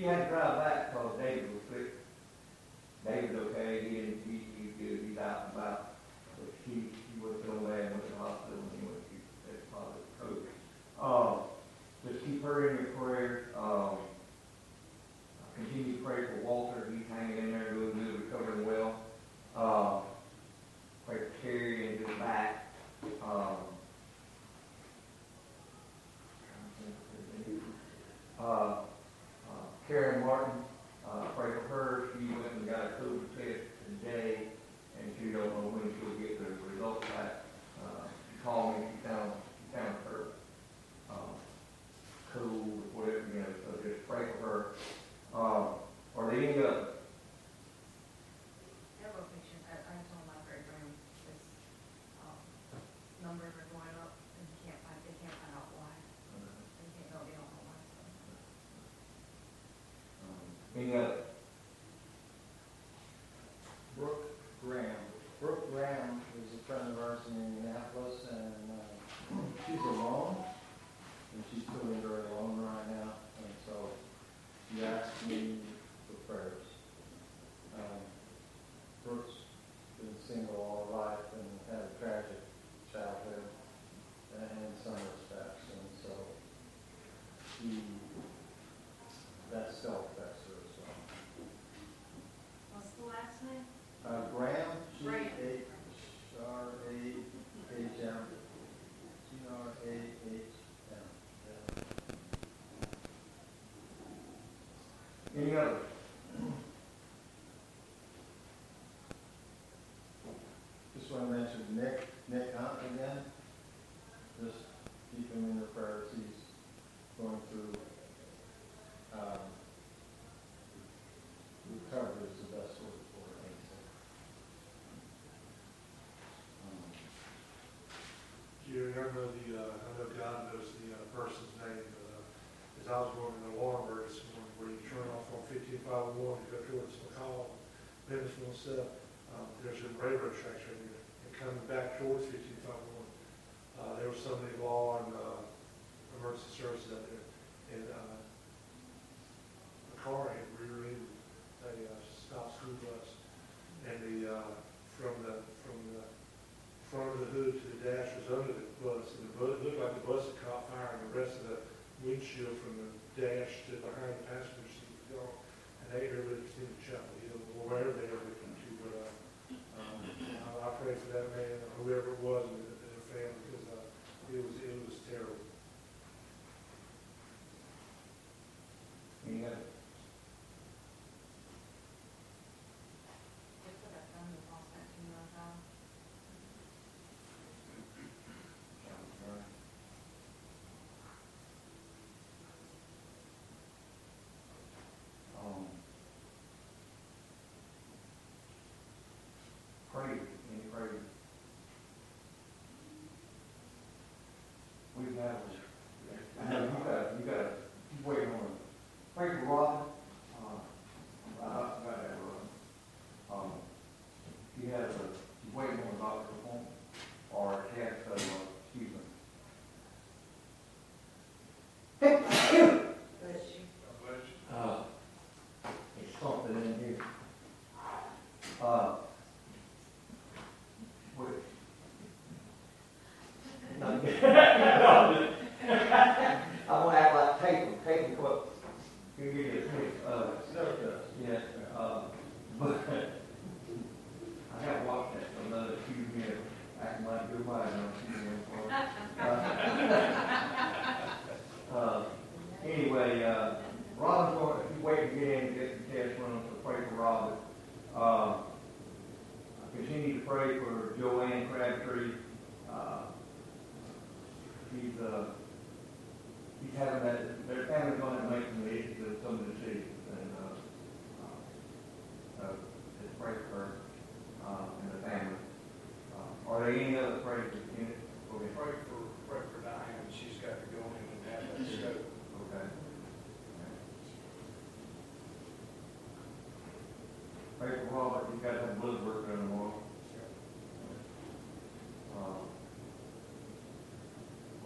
he had drugs. looking at remember the, uh, I know God knows the uh, person's name, but uh, as I was going to Lawrenceburg this morning, where you turn off on 1551 to go towards McCall, Bensville and stuff, um, there's a railroad tracks right here. And coming back towards 1551, uh, there was so many law and uh, emergency services out there. Robert, you got that blood work done tomorrow. Uh,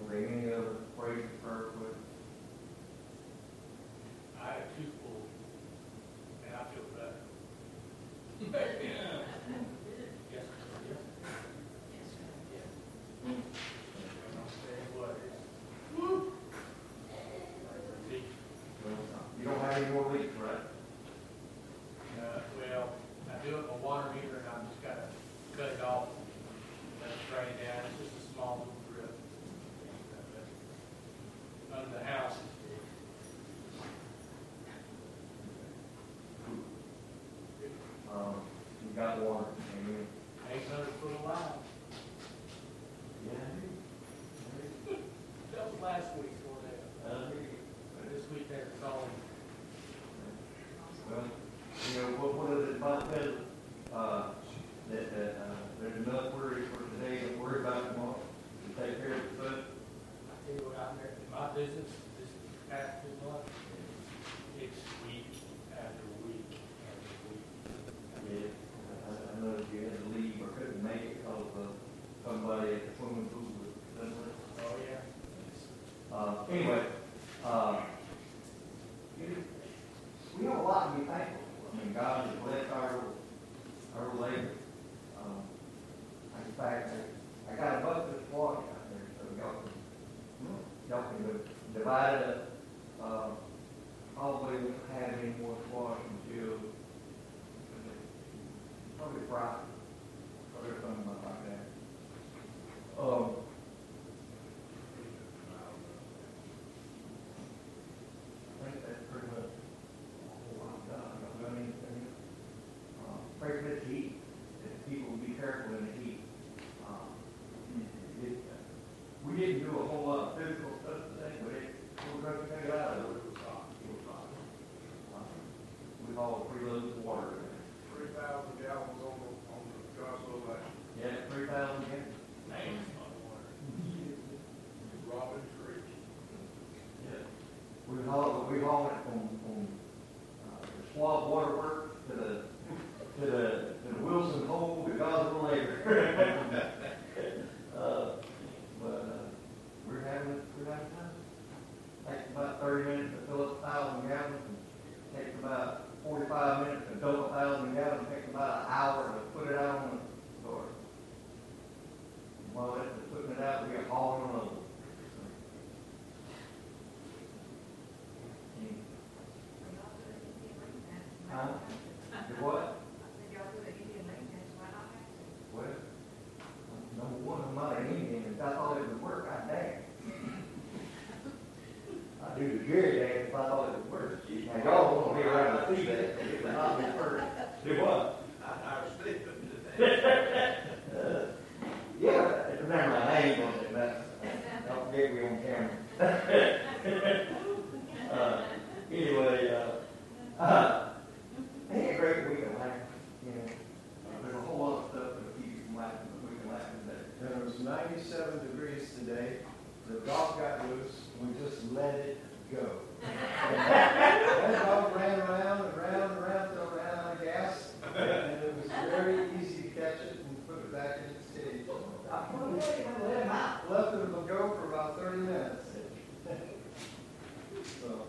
Were there any other praise for with? I had two pulled, and I feel better. Yes, yes. And I'm saying what is. See, You don't have any more leaks, right? uh, well, I do it my water meter, and I'm just gotta cut it off, let it drain down, it's just a small little drip. Under the house is big. Um, you got water, and you. Eight hundred foot of line, Yeah. that was last week for that, Uh, but this week they're calling. Well, you know, what, what is it about that, uh, that, that, uh, there's enough worry for today, and worry about tomorrow, to take care of the foot? I tell you what, out there, in my business, this past two months, it's week after week after week. Yeah. I, I know if you had to leave or couldn't make it because of somebody at the swimming pool was, doesn't it? Oh, yeah. Uh, anyway, uh, you- we have a lot to be thankful for. I mean, God has blessed our, our labor. Um, in fact, I, I got a bucket of squash out there, so y'all can, y'all can divide it up. Uh, probably won't have any more squash until probably Friday, or something like that. Um, I think that's pretty much what I've done. I don't got anything. For the heat, that people be careful in the heat. Um, it- We didn't do a whole lot of physical stuff today, but it, we're going to take it out of it. It was hot. It was hot. Uh, We hauled three loads of water. today. Three thousand gallons on the, on the Johnson line. Yeah, three thousand gallons. Thanks, my water. Robin Creek. Yeah. We hauled, we hauled it from, from, uh, the swab water work to the, to the, to the Wilson hole, to Goswell later. Uh, but, uh, we're having, we're having time. Takes about thirty minutes to fill up a thousand gallons, and takes about forty-five minutes to fill up a thousand gallons, takes about an hour to put it out on the door. While they're putting it out, we are hauling them over. Huh? The what? Well, number one, I'm not an Indian, if I thought it would work, I'd dance. I do the Jerry dance if I thought it would work. Now, y'all won't be around to see that, it would not be first. Do what? Uh, Yeah, remember my name on it, that's, don't forget we on camera. Uh, Anyway, uh, uh, I had a great week of laughing, you know, Uh, there's a whole lot of stuff that keeps you from laughing, but we can laugh today. And it was ninety-seven degrees today, the dog got loose, we just let it go. That dog ran around and around and around till it ran out of gas, and it was very easy to catch it and put it back in its cage. I put it away, I let him out. Left it to go for about thirty minutes. So.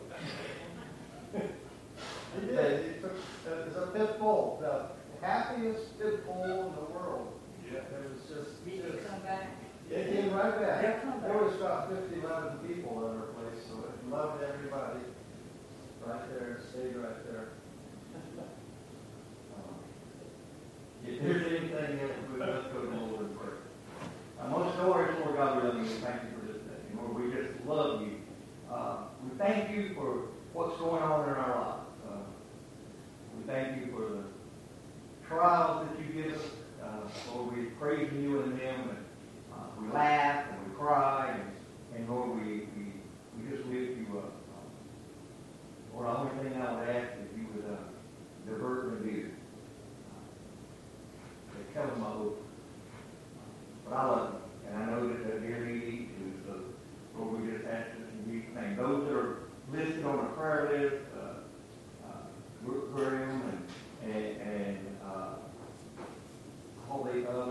He did, he took, it was a pit bull, the happiest pit bull in the world. Yeah. It was just, Did you just come back? It came right back. They'll come back. There was about fifty, eleven people at our place, so it loved everybody. Right there, stayed right there. If there's anything else, we let's go to the Lord in prayer. Uh, most glorious Lord God, we love you, we thank you for this day. Lord, we just love you. Uh, we thank you for what's going on in our lives. Uh, we thank you for the trials that you give us. Uh, Lord, we praise you in them, and uh, we laugh and we cry, and, and Lord, we, we, we just lift you up. Uh, Lord, the only thing I would ask is you would uh, divert my view. They tell them I hope. But I love them, and I know that they're dear needy too, so Lord, we just ask this in Jesus' name. Those that are listed on the prayer list, uh, uh, Brooke Graham and, and, and, uh, clean on-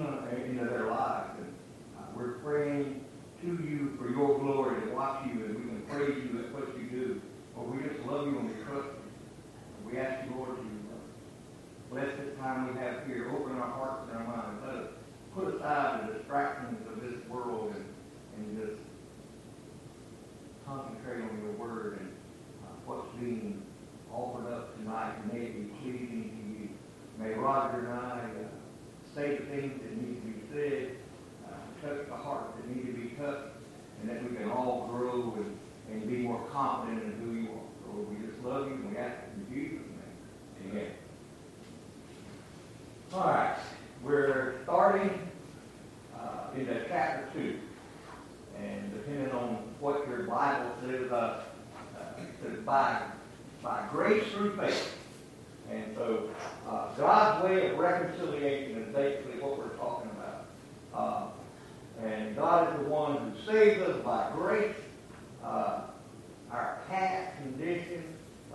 into their lives. And uh, we're praying to you for your glory to watch you and we can praise you at what you do. But we just love you and we trust you. We ask you, Lord, to uh, bless this time we have here. Open our hearts and our minds. Let us put aside the distractions of this world and, and just concentrate on your word and uh, what's being offered up tonight. May it be pleasing to you. May Roger and I uh, say the things that need to be said, uh, touch the hearts that need to be touched, and that we can all grow and, and be more confident in who you are. Lord, we just love you and we ask it in Jesus' name. Amen. All right, we're starting uh, into chapter 2. And depending on what your Bible says, uh, uh, it says by, by grace through faith. And so uh, God's way of reconciliation is basically what we're talking about. Uh, and God is the one who saves us by grace. Uh, our past condition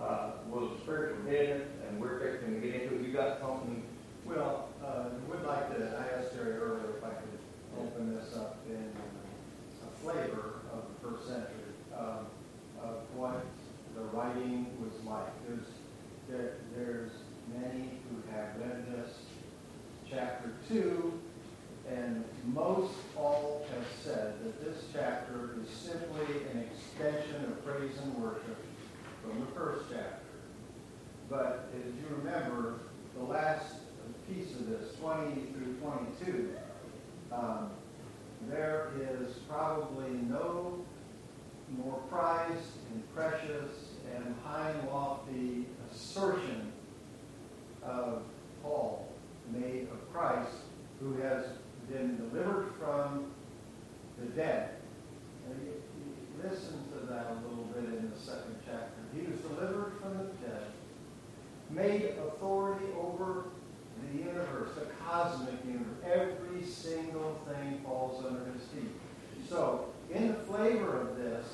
uh, was spiritual deadness, and we're fixing to get into it. You got something? Well, uh, would like to, I asked Jerry earlier if I could open this up in a flavor of the first century, um, of what the writing was like. There's, there, there's many who have read this, chapter two, and most all have said that this chapter is simply an extension of praise and worship from the first chapter. But as you remember, the last piece of this, 20 through 22, um, there is probably no more prized and precious and high and lofty assertion of Paul made of Christ who has been delivered from the dead. And you, you listen to that a little bit in the second chapter. He was delivered from the dead, made authority over the universe, the cosmic universe. Every single thing falls under his feet. So, in the flavor of this,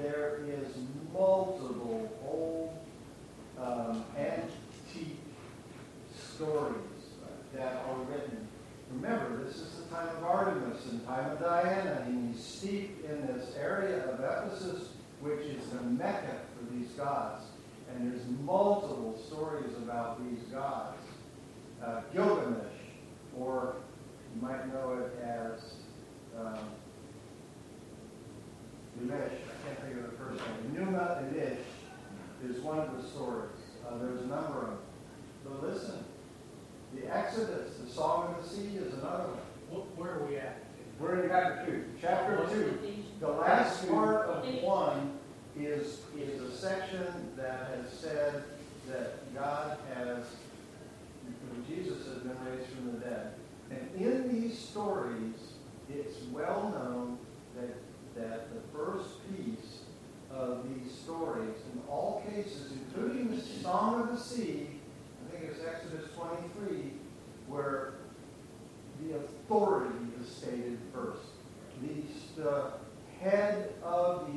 there is multiple old um, antique stories that are written. Remember, this is the time of Artemis and time of Diana, and he's steeped in this area of Ephesus, which is the Mecca for these gods. And there's multiple stories about these gods. Uh, Gilgamesh, or you might know it as um, Elish, I can't think of the first name. Enuma Elish is one of the stories. Uh, there's a number of them. But listen, the Exodus, the Song of the Sea is another one. Wh- Where are we at? We're in chapter two. Chapter two. The last part of one is, is a section that has said that God has, Jesus has been raised from the dead. And in these stories, it's well known that, the first piece of these stories, in all cases, including the Song of the Sea, I think it's Exodus 23, where the authority is stated first. The, the head of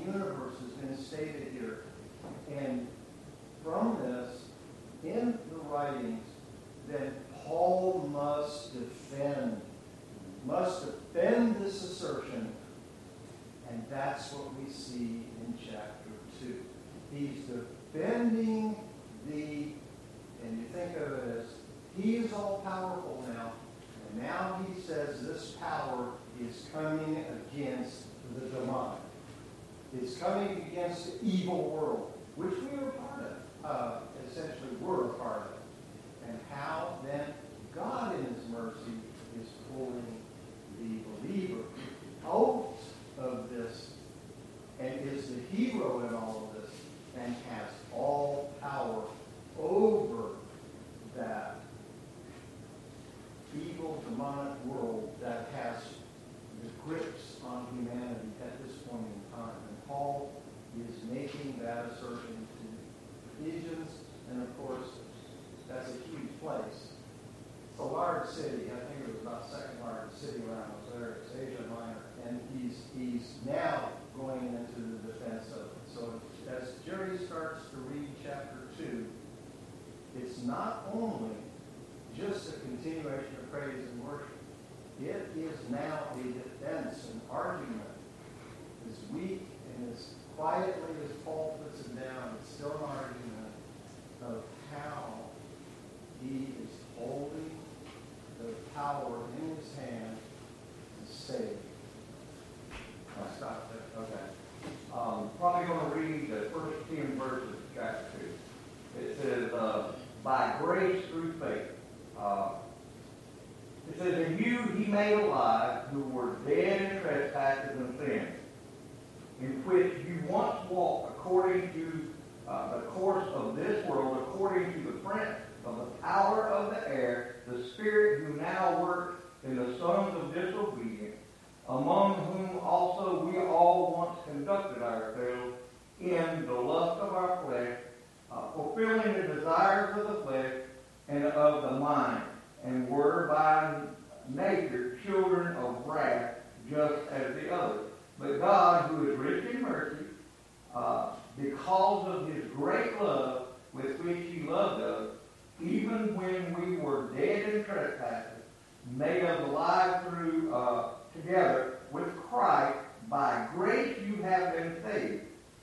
verses chapter two. It says, uh, by grace through faith. Uh, it says, in you he made alive who were dead in trespasses and sins, in which you once walked according to uh, the course of this world, according to the prince of the power of the air, the spirit who now works in the sons of disobedience, among whom also we all once conducted ourselves in the lust of our flesh, uh, fulfilling the desires of the flesh and of the mind, and were by nature children of wrath, just as the others. But God, who is rich in mercy, uh, because of his great love with which he loved us, even when we were dead in trespasses, made us alive through uh, together with Christ. By grace you have been saved,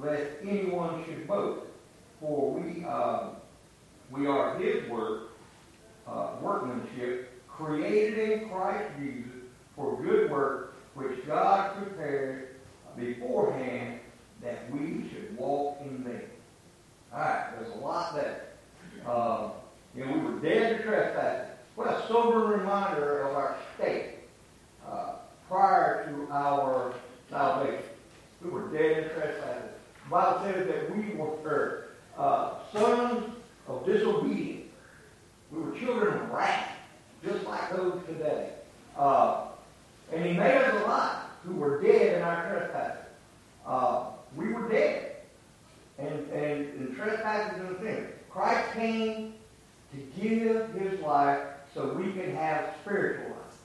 lest anyone should boast. For we, uh, we are his work, uh, workmanship, created in Christ Jesus for good work, which God prepared beforehand that we should walk in them. All right, there's a lot there. Uh, you know, we were dead to trespasses. What a sober reminder of our state uh, prior to our salvation. We were dead in trespasses. Bible says that we were uh, sons of disobedience. We were children of wrath, just like those today. Uh, and he made us alive, who were dead in our trespasses. Uh, we were dead and, and in trespasses and sin. Christ came to give his life so we can have spiritual life.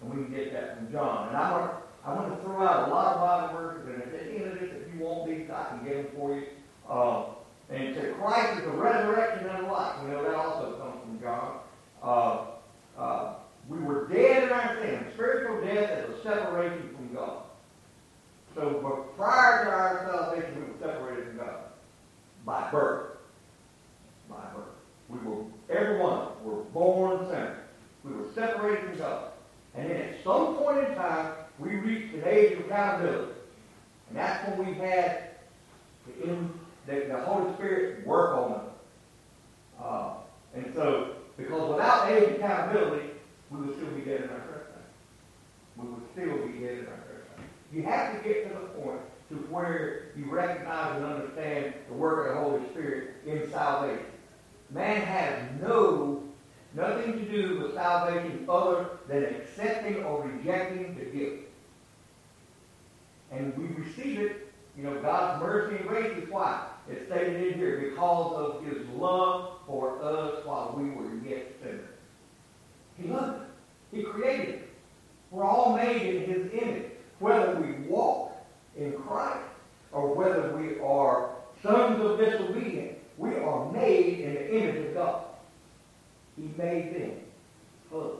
And we can get that from John. And I want, I want to throw out a lot of Bible verses, and at the end of this, you want these, I can get them for you. Uh, and to Christ is the resurrection and life. We know, that also comes from John. Uh, uh, we were dead in our sin. Spiritual death is a separation from God. So but prior to our salvation, we were separated from God by birth. By birth. We were, every one of us were born sinners. We were separated from God. And then at some point in time, we reached an age of accountability. And that's when we had the, the, the Holy Spirit work on us. Uh, and so, because without age accountability, we would still be dead in our trespasses. We would still be dead in our trespasses. You have to get to the point to where you recognize and understand the work of the Holy Spirit in salvation. Man has no nothing to do with salvation other than accepting or rejecting the gift. And we receive it, you know, God's mercy and grace is why. It's stated in here, because of his love for us while we were yet sinners. He loved us. He created us. We're all made in his image. Whether we walk in Christ or whether we are sons of disobedience, we are made in the image of God. He made them, us,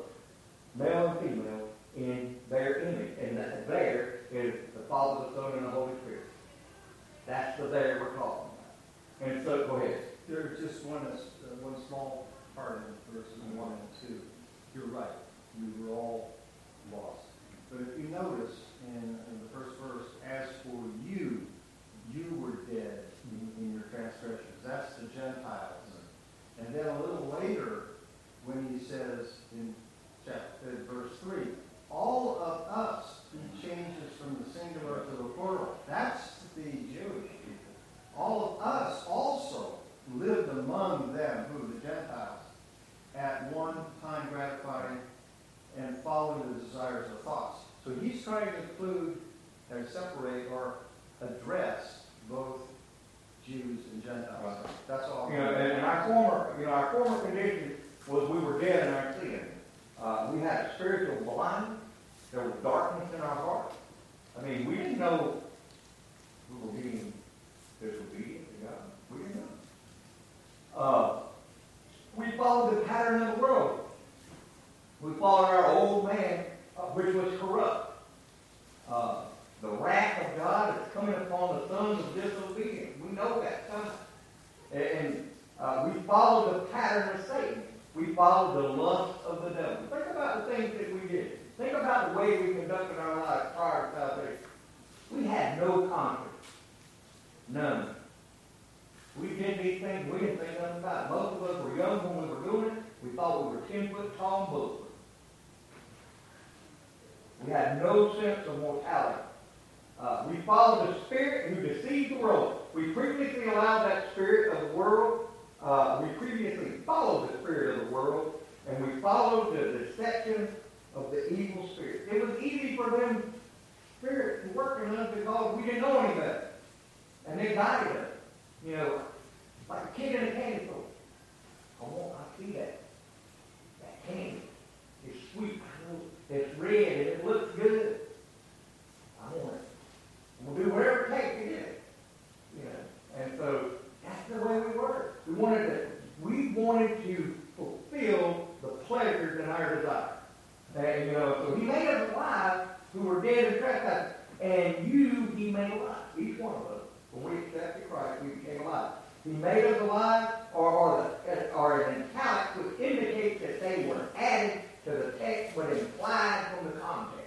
male and female, in their image. And that there is the Father, the Son, and the Holy Spirit. That's the there we're talking about. And so, go ahead. There's just one, uh, one small part of verses one and two. You're right. We were all lost. But if you notice in, in the first verse, as for you, you were dead in, in your transgressions. That's the Gentiles. And then a little later, when he says in chapter, verse 3, all of us, he changes from the singular to the plural. That's the Jewish people. All of us also lived among them, who the Gentiles, at one time gratifying and following the desires of thoughts. So he's trying to include and separate or address both Jews and Gentiles. That's all. You know, and, and our former, you know, our former condition was we were dead in our sin. Uh, we had spiritual blindness. There was darkness in our heart. I mean, we didn't know we were being disobedient to God. We didn't know. Uh, we followed the pattern of the world. We followed our old man, uh, which was corrupt. Uh, the wrath of God is coming upon the sons of disobedience. We know that coming. And, and uh, we followed the pattern of Satan. We followed the lust of the devil. Think about the things that did. Think about the way we conducted our lives prior to salvation. We had no conscience. None. We did these things we didn't think nothing about. Most of us were young when we were doing it. We thought we were ten foot tall and bulletproof. We had no sense of mortality. Uh, we followed the spirit who deceived the world. We previously allowed that spirit of the world. Uh, we previously followed the spirit of the world, and we followed the deception of the evil spirit. It was easy for them spirits to work in us because we didn't know any better, and they guided us. You know, like a kid in a candy store. Come on, I see that. That candy. It's sweet. It's red and it looks good. I want it. We'll do whatever it takes to get it. You know, and so that's the way we were. We wanted to, we wanted to fulfill the pleasures in our desire. And you know, so he made us alive who were dead in trespasses. And you he made alive. Each one of us. When we accepted Christ, we became alive. He made us alive, or, or, the, or an which indicates that they were added to the text but implied from the context.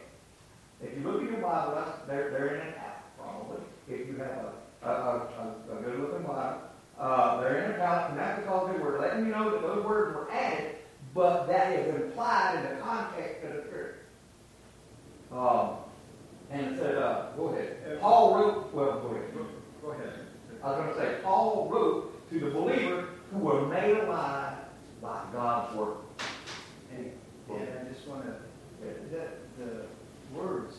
If you look at your Bible, they're, they're in italic, probably, if you have a, a, a, a, a good looking Bible. Uh, they're in italic, and that's because they were letting you know that those words were added, but that is implied in the context of the scripture. Um, and it said, uh, go ahead. Paul wrote, well, go ahead. Go ahead. I was going to say, Paul wrote to the believer who were made alive by God's word. And, and I just want to, the, the words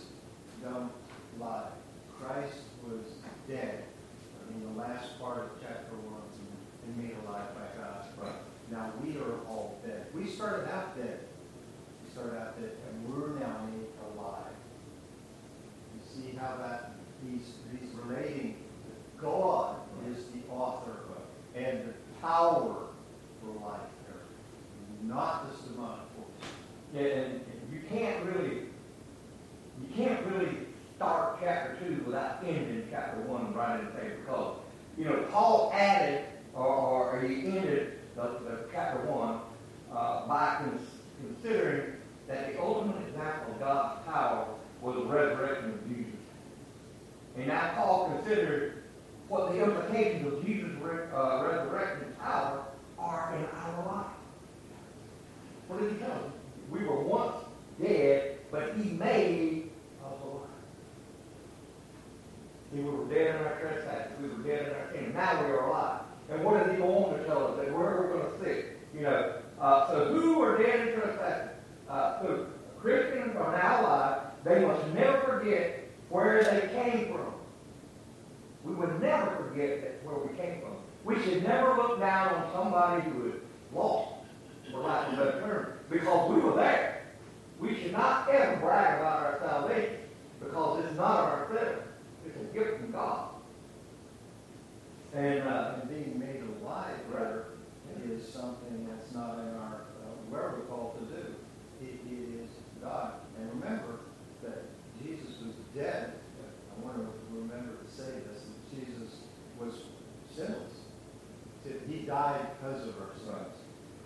Died because of our sins.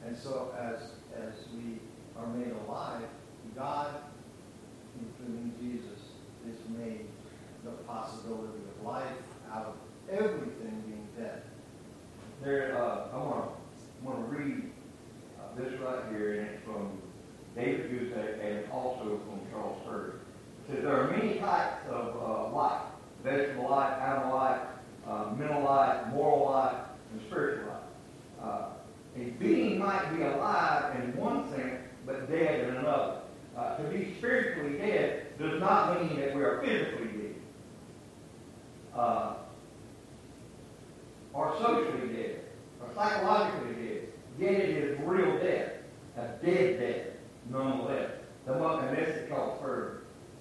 And so as, as we are made alive, God, including Jesus, is made the possibility of life out of everything being dead. there, uh, I want to want to read uh, this right here, and it's from David Guzik and also from Charles. It says there are many types of uh, life: vegetable life, animal life, uh, mental life, moral life, and spiritual life. Uh, a being might be alive in one sense, but dead in another. Uh, to be spiritually dead does not mean that we are physically dead. Uh, or socially dead, or psychologically dead. Yet it is real death, a dead death, nonetheless. The most, and this is called.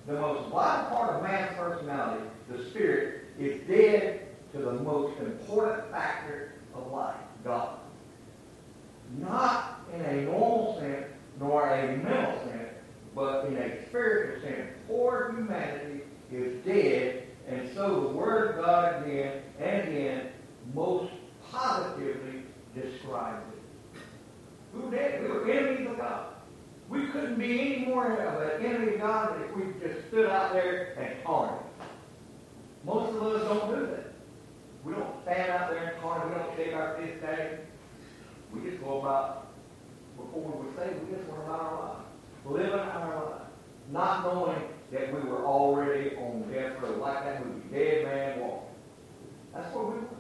The most vital part of man's personality, the spirit, is dead to the most important factor of life, God. Not in a normal sense, nor a mental sense, but in a spiritual sense. Poor humanity is dead, and so the Word of God again and again most positively describes it. Who did? We were enemies of God. We couldn't be any more of an enemy of God if we just stood out there and taunted. Most of us don't do that. We don't stand out there and taunt. We don't shake our fist at. We just go about, before we would say, we just went about our lives. Living our lives. Not knowing that we were already on death row. Like that movie, Dead Man Walking. That's where we were.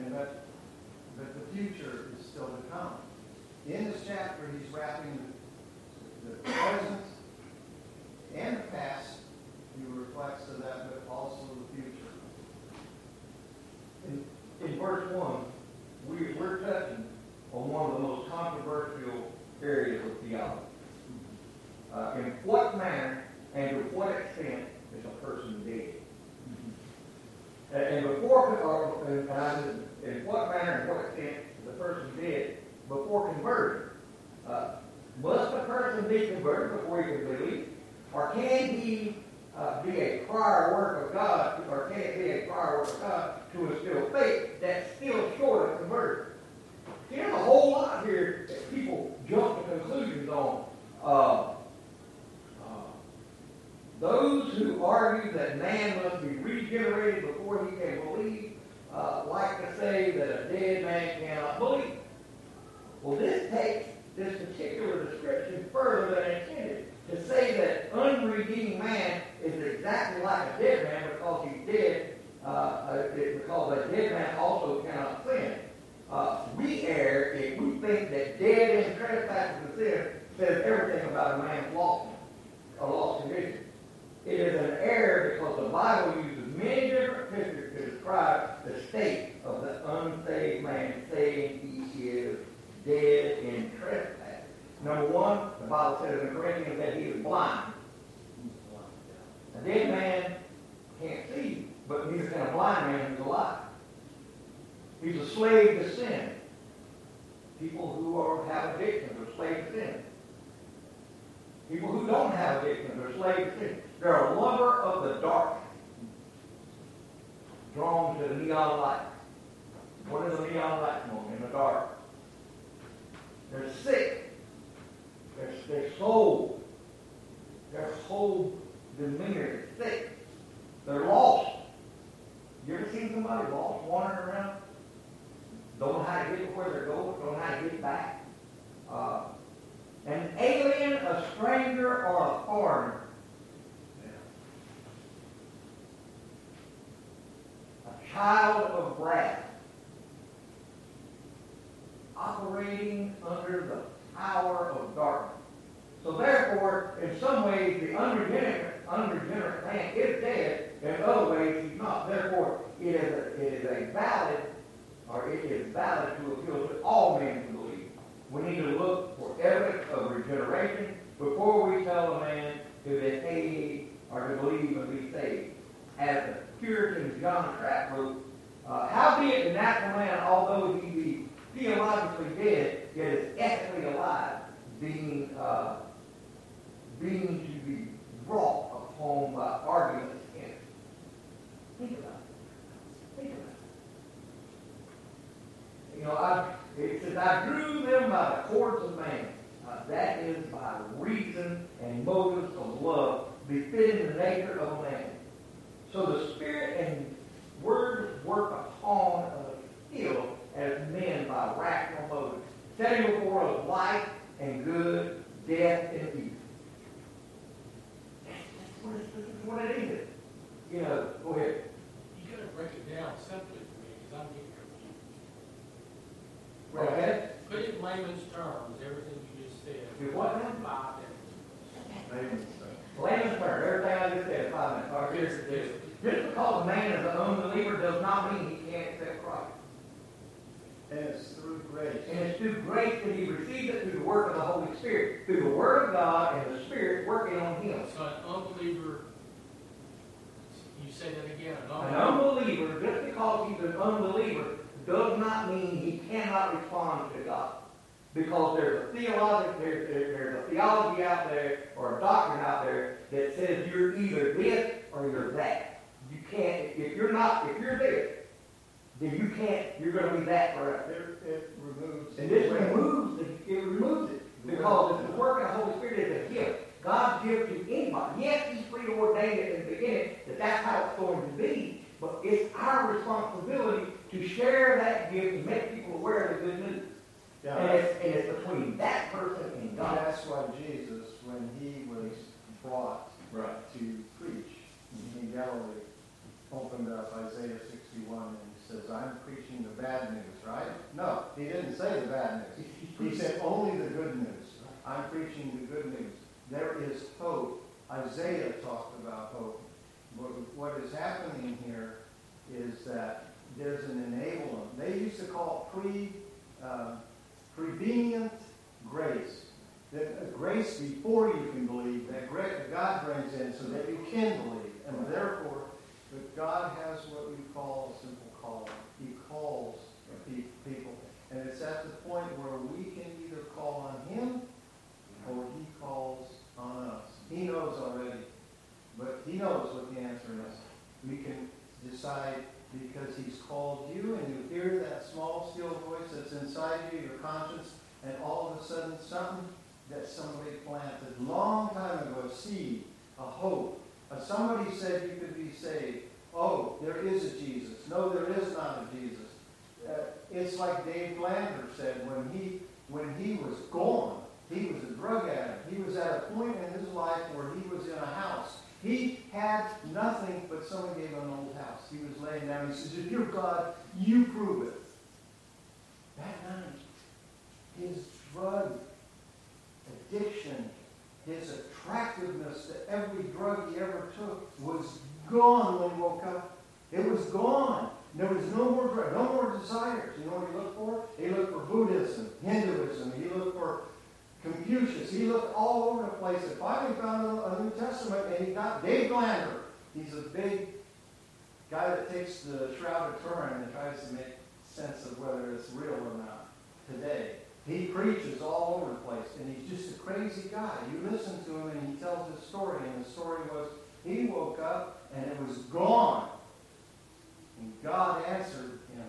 And that, that the future is still to come. In this chapter, he's wrapping the present and the past, he reflects to that, but also the future. In, in verse 1, we, we're touching on one of the most controversial areas of theology. Uh, in what manner and to what extent is a person dead? And, and before, or, and I, in what manner and what extent is a person dead before conversion? Uh, must a person be converted before he can believe? Can he uh, be a prior work of God, or can it be a prior work of God to instill faith that's still short of conversion? There's a whole lot here that people jump to conclusions on. Uh, uh, those who argue that man must be regenerated before he can believe uh, like to say that a dead man cannot believe. Well, this takes this particular description further than intended. To say that unredeemed man is exactly like a dead man because he's dead, uh, uh, because a dead man also cannot sin. Uh, we err if we think that dead in trespasses and sin says everything about a man's lost, a lost condition. It is an error because the Bible uses many different pictures to describe the state of the unsaved man, saying he is dead in trespass. Number one, the Bible says in the Corinthians that he is blind. A dead man can't see, but neither can a blind man who's alive. He's a slave to sin. People who are, have addictions are slaves to sin. People who don't have addictions are slaves to sin. They're a lover of the dark, drawn to the neon light. What is a neon light moment in the dark? They're sick. Their soul, their whole demeanor is sick. They're lost. You ever seen somebody lost wandering around? Don't know how to get where they're going, don't know how to get back. Uh, an alien, a stranger, or a foreigner. A child of wrath. Operating under the power of darkness. So therefore, in some ways, the unregenerate, unregenerate man is dead. In other ways, he's not. Therefore, it is a, it is a valid, or it is valid to appeal to all men to believe. We need to look for evidence of regeneration before we tell a man to behave or to believe and be saved. As the Puritan John Trapp wrote, uh, howbeit the natural man, although he be theologically dead, yet is ethically alive, being uh, being to be brought upon by in it. Think about it. Think about it. You know, I, it says, I drew them by the cords of man. Uh, that is by reason and motives of love, befitting the nature of man. So the Spirit and Word work upon us still as men by rational motives, setting before us life and good, death and evil. That's what, it's, that's what it is. You know, go ahead. You gotta break it down simply for me, because I'm getting confused. Okay? Put it in layman's terms, everything you just said. Do what now? Five minutes. Layman's terms, term, everything I just said, five minutes. All right, here's the deal. Just because a man is an unbeliever does not mean he can't accept Christ. And it's through grace. And it's through grace that he receives it through the work of the Holy Spirit, through the Word of God and the Spirit working on him. So an unbeliever, you say that again, an An unbeliever, unbeliever, just because he's an unbeliever, does not mean he cannot respond to God. Because there's a theology, there's, there- there's a theology out there, or a doctrine out there, that says you're either this or you're that. You can't, if you're not, if you're this, then you can't, you're gonna be that forever. It, it removes. And this removes, it, it removes it, because it's the work of the Holy Spirit is a gift. God's gift to anybody. Yes, He's preordained it in the beginning, that that's how it's going to be, but it's our responsibility to share that gift and make people aware of the good news. Yeah. And it's, and it's between that person and God. that's why Jesus, when he was brought Right. to preach in Galilee, opened up Isaiah 61 and he says, I'm preaching the bad news, right? No, he didn't say the bad news. He said only the good news. I'm preaching the good news. There is hope. Isaiah talked about hope. What, what is happening here is that there's an enablement. They used to call pre, uh, prevenient grace. That uh, grace before you can believe, that God brings in so that you can believe. And therefore, but God has what we call a simple call. He calls people. And it's at the point where we can either call on Him or He calls on us. He knows already. But He knows what the answer is. We can decide because He's called you and you hear that small, still voice that's inside you, your conscience, and all of a sudden something that somebody planted long time ago, a seed, a hope. Uh, somebody said you could be saved. Oh, there is a Jesus. No, there is not a Jesus. Uh, it's like Dave Blander said when he when he was gone. He was a drug addict. He was at a point in his life where he was in a house. He had nothing, but someone gave him an old house. He was laying down. He says, "If you're God, you prove it." That night, his drug addiction, his attractiveness to every drug he ever took was gone when he woke up. It was gone. There was no more drug, no more desires. You know what he looked for? He looked for Buddhism, Hinduism. He looked for Confucius. He looked all over the place and finally found a, New Testament and he got Dave Lander. He's a big guy that takes the Shroud of Turin and tries to make sense of whether it's real or not today. He preaches all over the place, and he's just a crazy guy. You listen to him, and he tells his story, and the story was he woke up, and it was gone. And God answered him.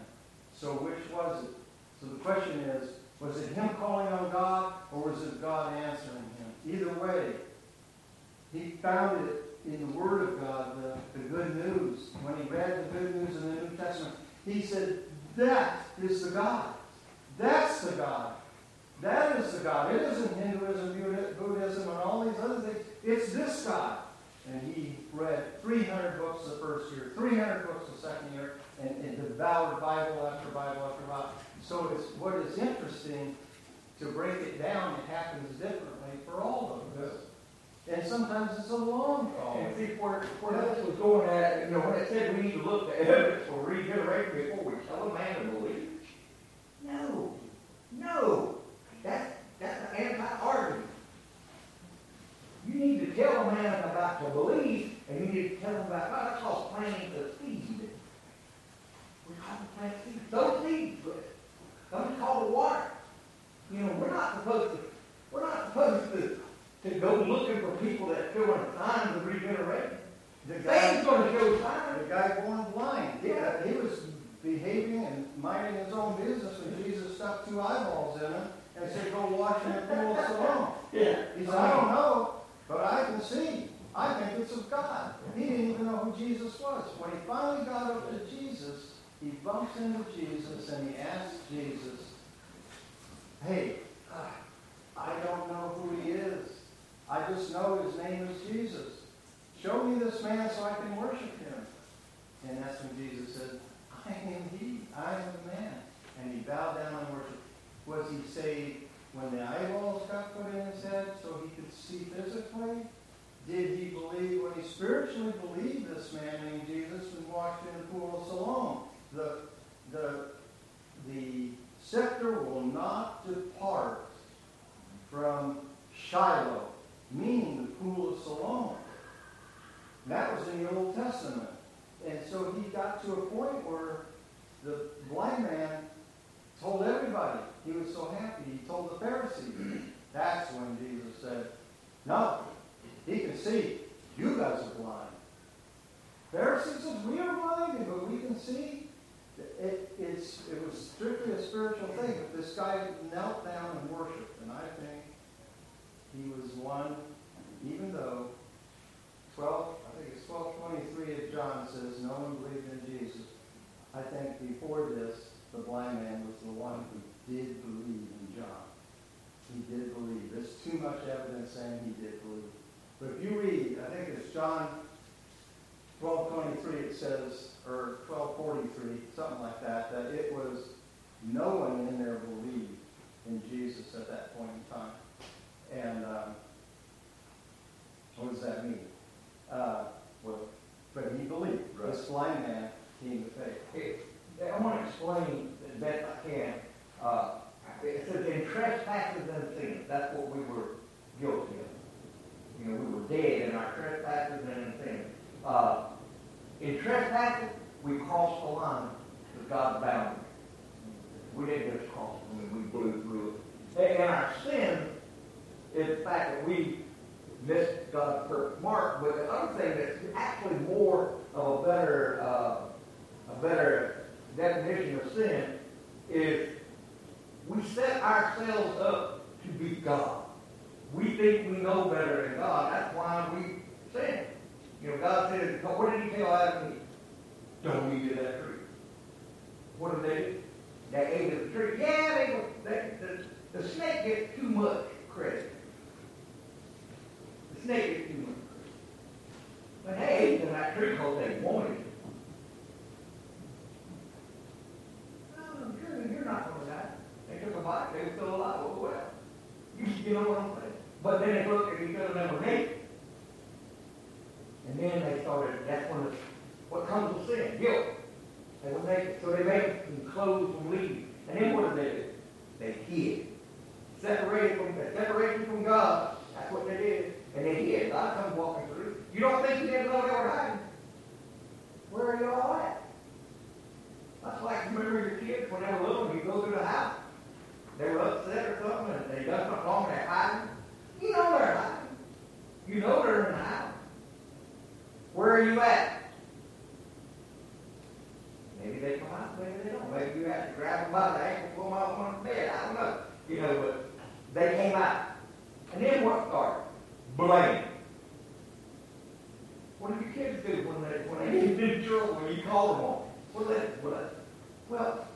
So which was it? So the question is, Was it him calling on God, or was it God answering him? Either way, he found it in the Word of God, the, the good news. When he read the good news in the New Testament, he said, That is the God. That's the God. That is the God. It isn't Hinduism, Buddhism, and all these other things. It's this God. And he read 300 books the first year, 300 books the second year, and, and devoured Bible after Bible after Bible. So it's what is interesting to break it down. It happens differently for all of us. And sometimes it's a long call. And see, where, where this was going at, you know, when it said we need to look at evidence for regeneration before we tell a man to believe. No, no, that's, that's an anti-argument. You need to tell a man about to believe, and you need to tell him about, God, that's called planting the seed. We call it plant seed. Those seeds, those called the water. You know, we're not supposed to, we're not supposed to to go looking for people that show signs of regeneration. The guy, going to show signs. the guy born blind, yeah, he was behaving and minding his own business when Jesus stuck two eyeballs in him and said, go wash in the pool of Siloam. Yeah. He said, I don't know, but I can see. I think it's of God. He didn't even know who Jesus was. When he finally got up to Jesus, he bumps into Jesus and he asks Jesus, Hey, I don't know who he is. I just know his name is Jesus. Show me this man so I can worship him. And that's when Jesus said, I am he. I am the man. And he bowed down and worshiped. Was he saved when the eyeballs got put in his head so he could see physically? Did he believe when he spiritually believed this man named Jesus and walked in the pool of Siloam? The, the, the scepter will not depart from Shiloh meaning the pool of Siloam. That was in the Old Testament. And so he got to a point where the blind man told everybody. He was so happy. He told the Pharisees. That's when Jesus said, No, he can see. You guys are blind. Pharisees said, We are blind, but we can see. It, it's, it was strictly a spiritual thing. But this guy knelt down and worshiped. And I think he was one, even though 12, I think it's 1223 of John says, no one believed in Jesus. I think before this, the blind man was the one who did believe in John. He did believe. There's too much evidence saying he did believe. But if you read, I think it's John 1223, it says, or 1243, something like that, that it was no one in there believed in Jesus at that point in time. And um, what does that mean? Uh, well, but he believed. Right. This blind man came to faith. Hey, I want to explain as best I can. Uh, it says in trespasses and sins. That's what we were guilty of. You know, we were dead in our trespasses and in sins. Uh, in trespasses, we crossed the line to God's boundary. We didn't just cross them, we blew through it. And our sin, is the fact that we missed God's perfect mark. But the other thing that's actually more of a better, uh, a better definition of sin is we set ourselves up to be God. We think we know better than God. That's why we sin. You know, God said, what did he tell Adam? Don't eat of that tree. What did they do? They ate of the tree. Yeah, they, they the, the snake gets too much credit The snake if you want. But hey, then that tree because they wanted it. Oh, you're, you're not going to die. They took a bite, they were still alive. Oh, well. You, you know what I'm saying? But then they looked at each other and they were naked. And then they started, that's when the, what comes with sin, guilt. They would make it. So they made some clothes and leaves. And then what did they do? They hid. Separated from, separation from God. That's what they did. And then he had God come walking through. You don't think he didn't know they were hiding? Where are you all at? That's like remember your kids when they were little, you go through the house. They were upset or something, and they done something wrong, they're hiding. You know they're hiding. You know they're in the house. Where are you at? Maybe they come out, maybe they don't. Maybe you have to grab them by the ankle, pull them out on the bed. I don't know. You know, but they came out. And then what started? Blame. What do your kids do when they when they individual when you call them on? Well, that well, well,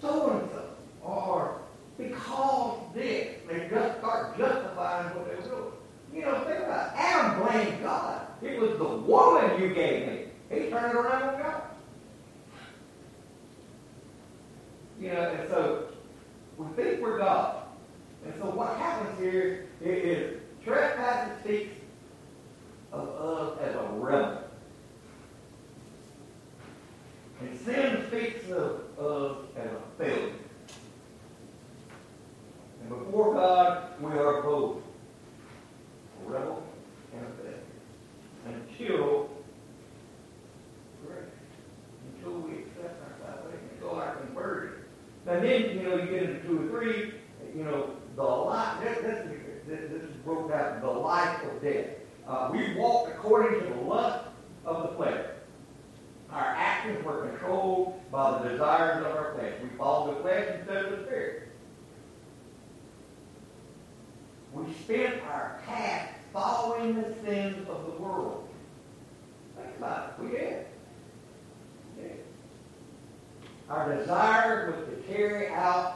so and so or because this, they just start justifying what they're doing. You know, think about it. Adam blamed God. It was the woman you gave me. He turned around and got. You know, and so we think we're God. And so what happens here is trespass speaks of, of Our desire was to carry out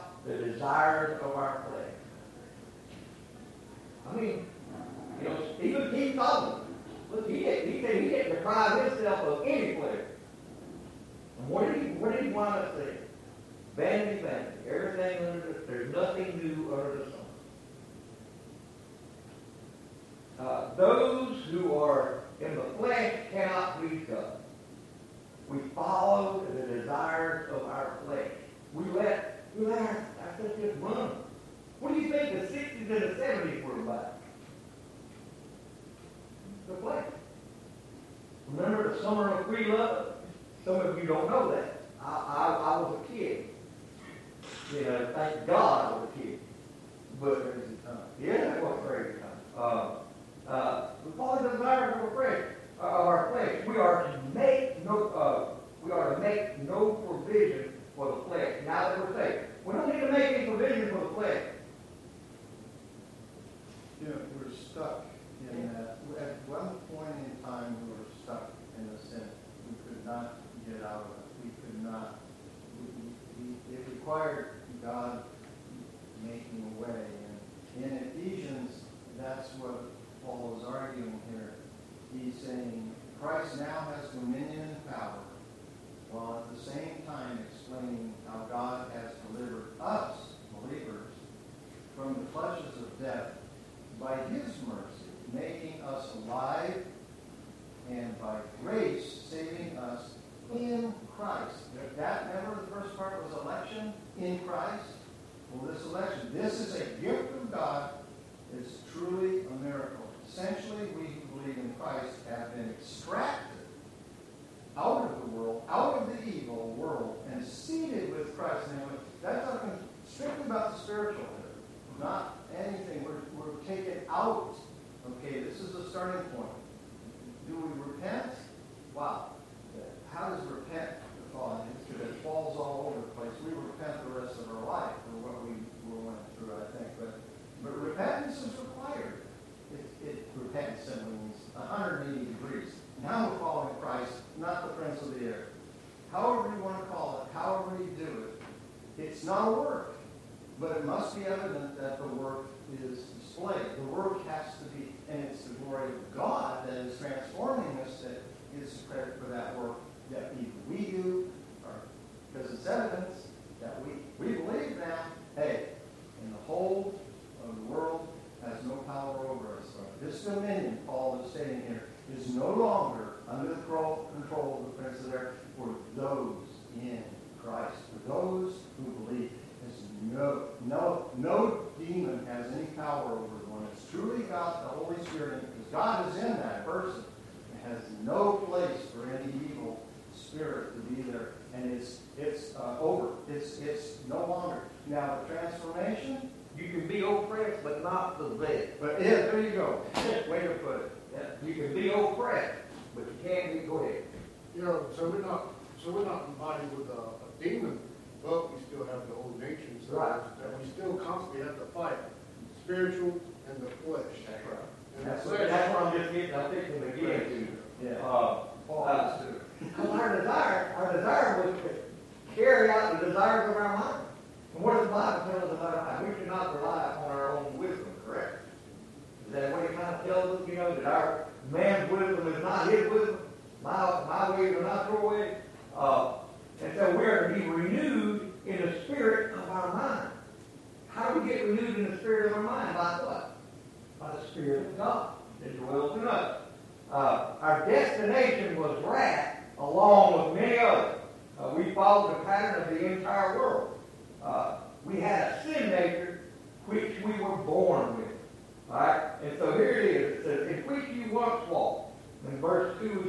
glory of God that is transforming us that is credit for that work.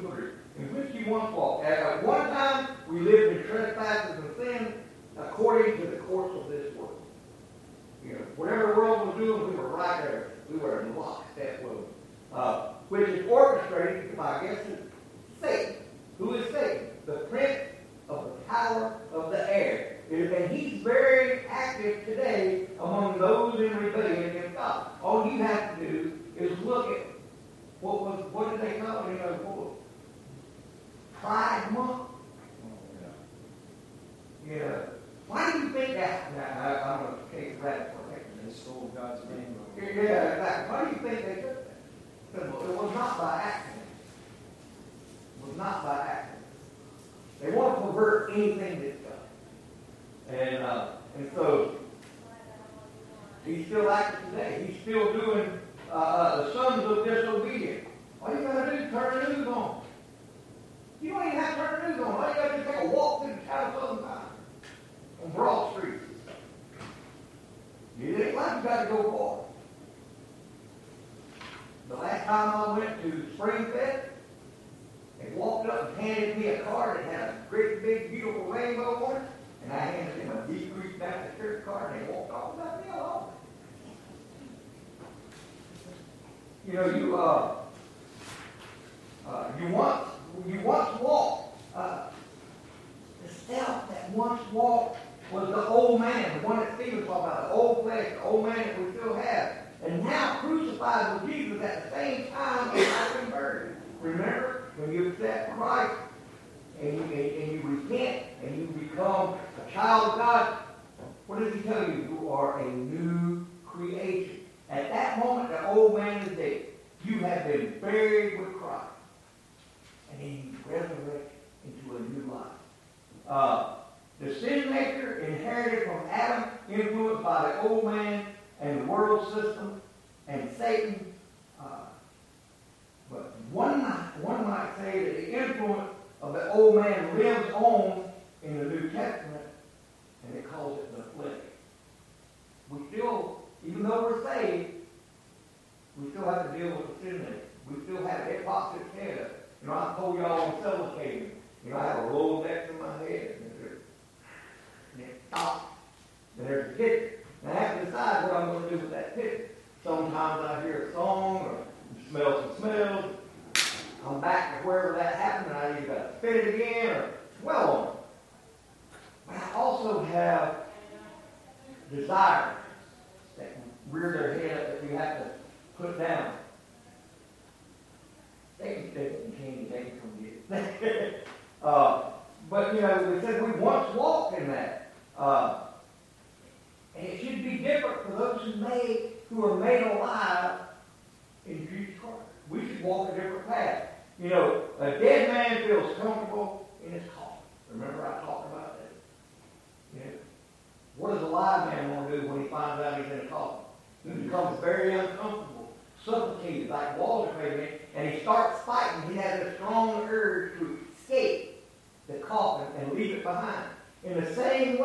Verse 2 and 3. In which you once walked. At, one time, we lived in trespasses and sin according to the course of this world. You know, whatever the world was doing, we were right there. We were in lockstep with them. Uh, which is orchestrated by, I guess, Satan. Who is Satan? The prince of the power of the air. And he's very active today among those in rebellion against God. All you have to do is look at what was, what did they call it? You know, what was Pride Month? Yeah. Why do you think that? Now, I, I'm going to take that for. They stole God's name. Yeah, exactly. Why do you think they took that? It was not by accident. It was not by accident. They want to pervert anything that's done. And, uh, and so, he's still active today. He's still doing uh, uh, the sons of disobedience. All you got to do is turn the news on. You don't even have to turn the news on. All you got to do is take a walk through the town Pine on Broad Street. You ain't like you got to go far. The last time I went to Springfield, they walked up and handed me a card that had a great big beautiful rainbow on it, and I handed them a Decrease Baptist Church card, and they walked off without me alone. You know, you uh, uh, you once you once walked uh, the self that once walked was the old man, the one that Stephen talked about, the old flesh, the old man that we still have. And now crucified with Jesus at the same time as I converted. Remember, when you accept Christ and you, and,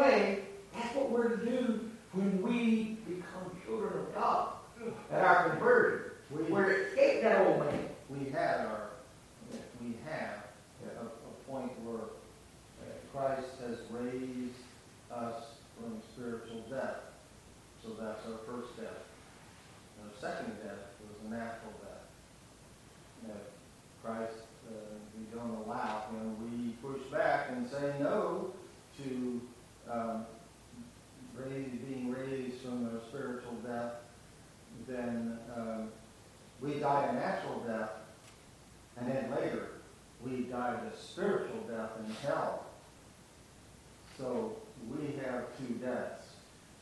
way, that's what we're to do when we become children of God at our conversion. We, We're to escape that old man. we had our, we have a, a point where uh, Christ has raised us from spiritual death. So that's our first death. And the second death was a natural death. Christ, uh, we don't allow him, we push back and say no um, raise, being raised from a spiritual death then um, we die a natural death, and then later we die the spiritual death in hell. So we have two deaths.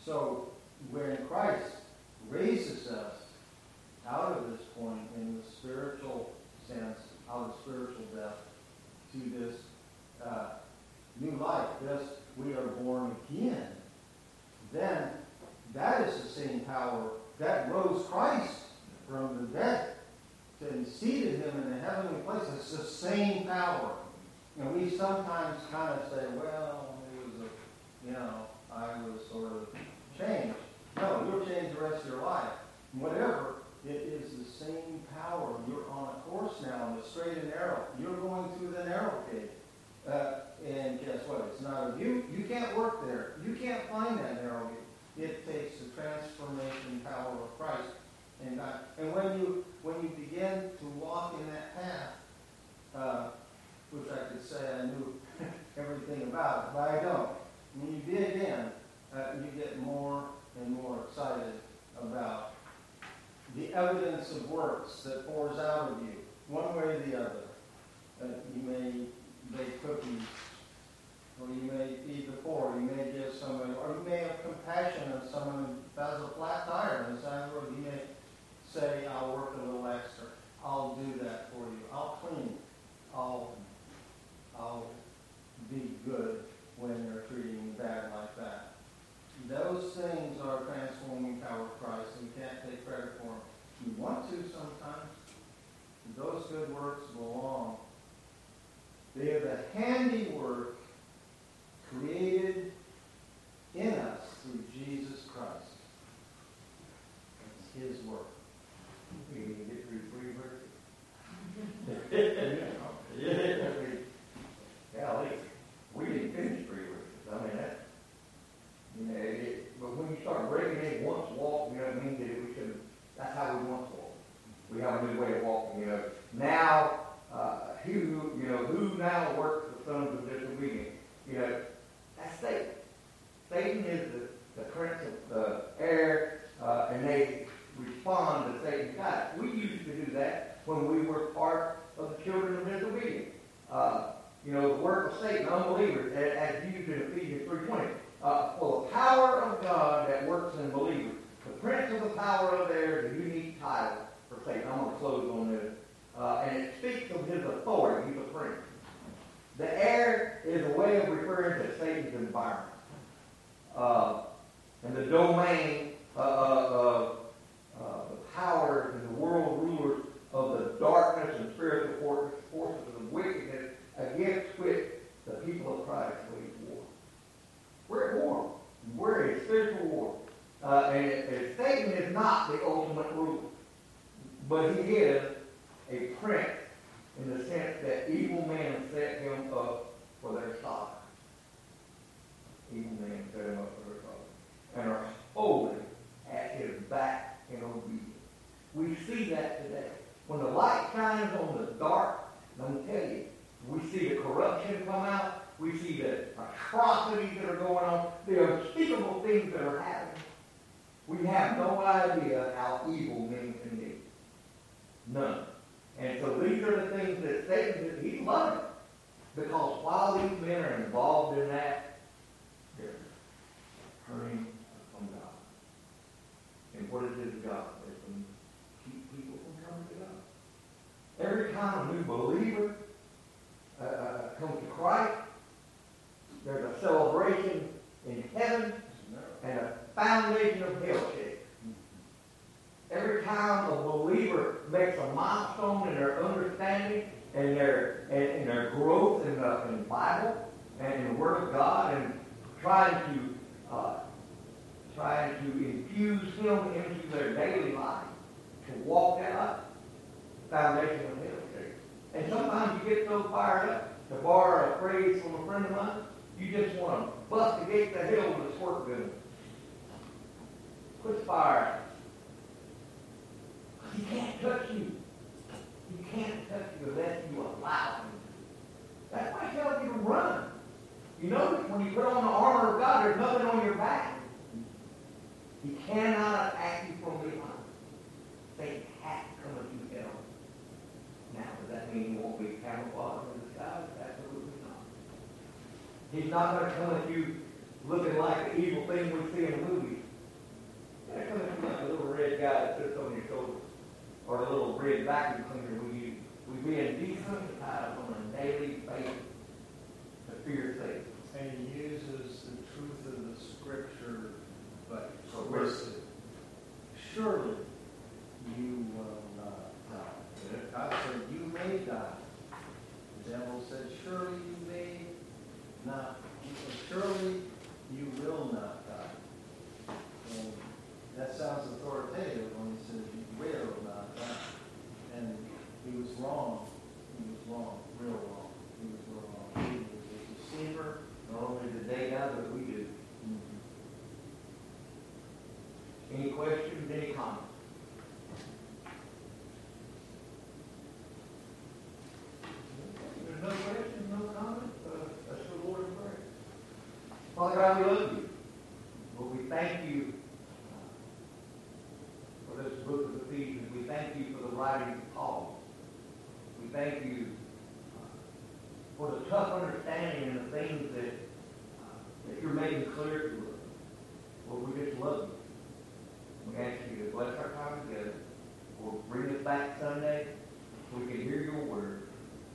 So when Christ raises us out of this point in the spiritual sense, out of spiritual death, to this uh, new life, this we are born again, then that is the same power that rose Christ from the dead and seated him in the heavenly place. It's the same power. And we sometimes kind of say, well, it was a, you know, I was sort of changed. No, you'll change the rest of your life. Whatever, it is the same power. You're on a course now, on the straight and narrow. You're going through the narrow gate. Uh, and guess what? It's not of you. You can't work there. You can't find that narrow gate. It takes the transformation power of Christ. And, God. and when you when you begin to walk in that path, uh, which I could say I knew everything about, but I don't. When you dig in, uh, you get more and more excited about the evidence of works that pours out of you, one way or the other. Uh, you may bake cookies, or you may feed the poor, you may give someone, or you may have compassion on someone who has a flat tire on the side road. You may say, I'll work a little extra. I'll do that for you. I'll clean. I'll, I'll be good when they're treating you bad like that. Those things are transforming power of Christ, you can't take credit for them. You want to sometimes. Those good works belong. They are the handiwork created in us through Jesus Christ. It's His work. We can get through free. Golly, we didn't finish verses. I mean, that, you know, but when you start breaking it once walk, you know I mean, that we that's how we once. We have a new way of walking, you know. Now, you know, who now works the sons of disobedience? You know, that's Satan. Satan is the, the prince of the air, uh, and they respond to Satan's God. We used to do that when we were part of the children of disobedience. Uh, you know, the work of Satan, unbelievers, as, used in Ephesians 3.20. Uh, the power of God that works in believers. The prince of the power of the air is a unique title for Satan. I'm going to close on this. Uh, and it speaks of his authority. He's a prince. The air is a way of referring to Satan's environment. Uh, and the domain uh, of uh, the powers and the world rulers of the darkness and spiritual forces, forces of wickedness against which the people of Christ wage war. We're at war. We're in a spiritual war. Uh, and, and Satan is not the ultimate ruler, but he is a prince in the sense that evil men set him up for their stock. Evil men set him up for their stock. And are holding at his back in obedience. We see that today. When the light shines on the dark, let me tell you, we see the corruption come out. We see the atrocities that are going on, the unspeakable things that are happening. We have no idea how evil men can be. None. And so these are the things that Satan, he's loving. Because while these men are involved in that, they're turning from God. And what is his God? It's to keep people from coming to God. Every He's not going to come at you looking like the evil thing we see in the movies. He's going to come at you like a little red guy that sits on your shoulders, or a little red vacuum